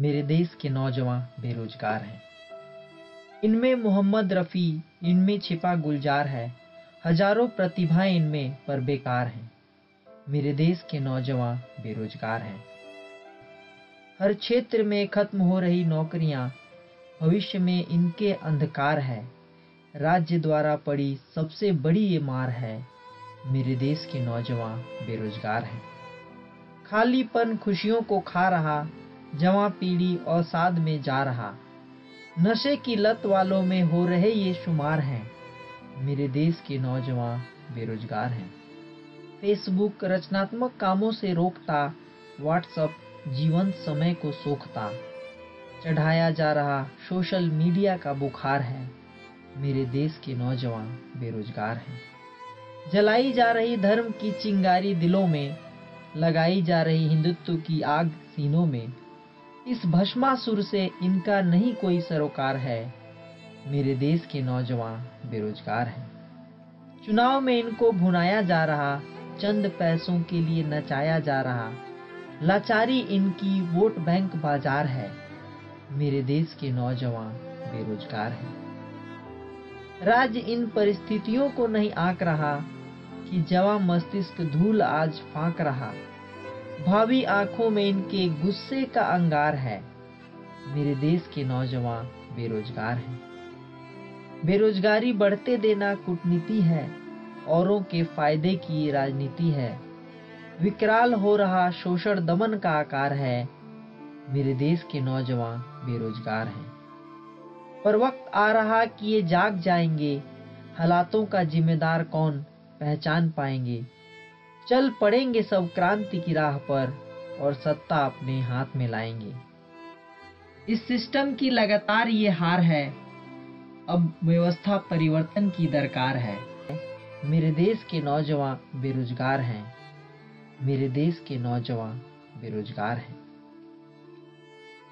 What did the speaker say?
मेरे देश के नौजवान बेरोजगार हैं। इनमें मोहम्मद रफ़ी, इनमें छिपा गुलजार है। हज़ारों प्रतिभाएँ इनमें पर बेकार हैं। मेरे देश के नौजवान बेरोजगार हैं। हर क्षेत्र में खत्म हो रही नौकरियाँ, भविष्य में इनके अंधकार है। राज्य द्वारा पड़ी सबसे बड़ी ये मार है, मेरे देश के नौजवान बेरोजगार हैं। खालीपन खुशियों को खा रहा जवा पीढ़ी अवसाद में जा रहा। नशे की लत वालों में हो रहे ये शुमार हैं। मेरे देश के नौजवान बेरोजगार हैं। फेसबुक रचनात्मक कामों से रोकता व्हाट्सअप जीवन समय को सोखता। चढ़ाया जा रहा सोशल मीडिया का बुखार है। मेरे देश के नौजवान बेरोजगार हैं। जलाई जा रही धर्म की चिंगारी दिलों में, लगाई जा रही हिंदुत्व की आग सीनों में। इस भस्मासुर से इनका नहीं कोई सरोकार है। मेरे देश के नौजवान बेरोजगार हैं। चुनाव में इनको भुनाया जा रहा, चंद पैसों के लिए नचाया जा रहा। लाचारी इनकी वोट बैंक बाज़ार है। मेरे देश के नौजवान बेरोजगार हैं। राज्य इन परिस्थितियों को नहीं आंक रहा कि जवा मस्तिष्क धूल आज फांक रहा। भावी आँखों में इनके गुस्से का अंगार है। मेरे देश के नौजवान बेरोजगार हैं। बेरोजगारी बढ़ते देना कूटनीति है। औरों के फ़ायदे की राजनीति है। विकराल हो रहा शोषण दमन का आकार है। मेरे देश के नौजवान बेरोजगार हैं। पर वक्त आ रहा कि ये जाग जाएँगे। हालातों का जिम्मेदार कौन पहचान पाएँगे। चल पड़ेंगे सब क्रांति की राह पर और सत्ता अपने हाथ में लाएँगे। इस सिस्टम की लगातार ये हार है, अब व्यवस्था परिवर्तन की दरकार है। मेरे देश के नौजवान बेरोजगार हैं। मेरे देश के नौजवान बेरोजगार हैं।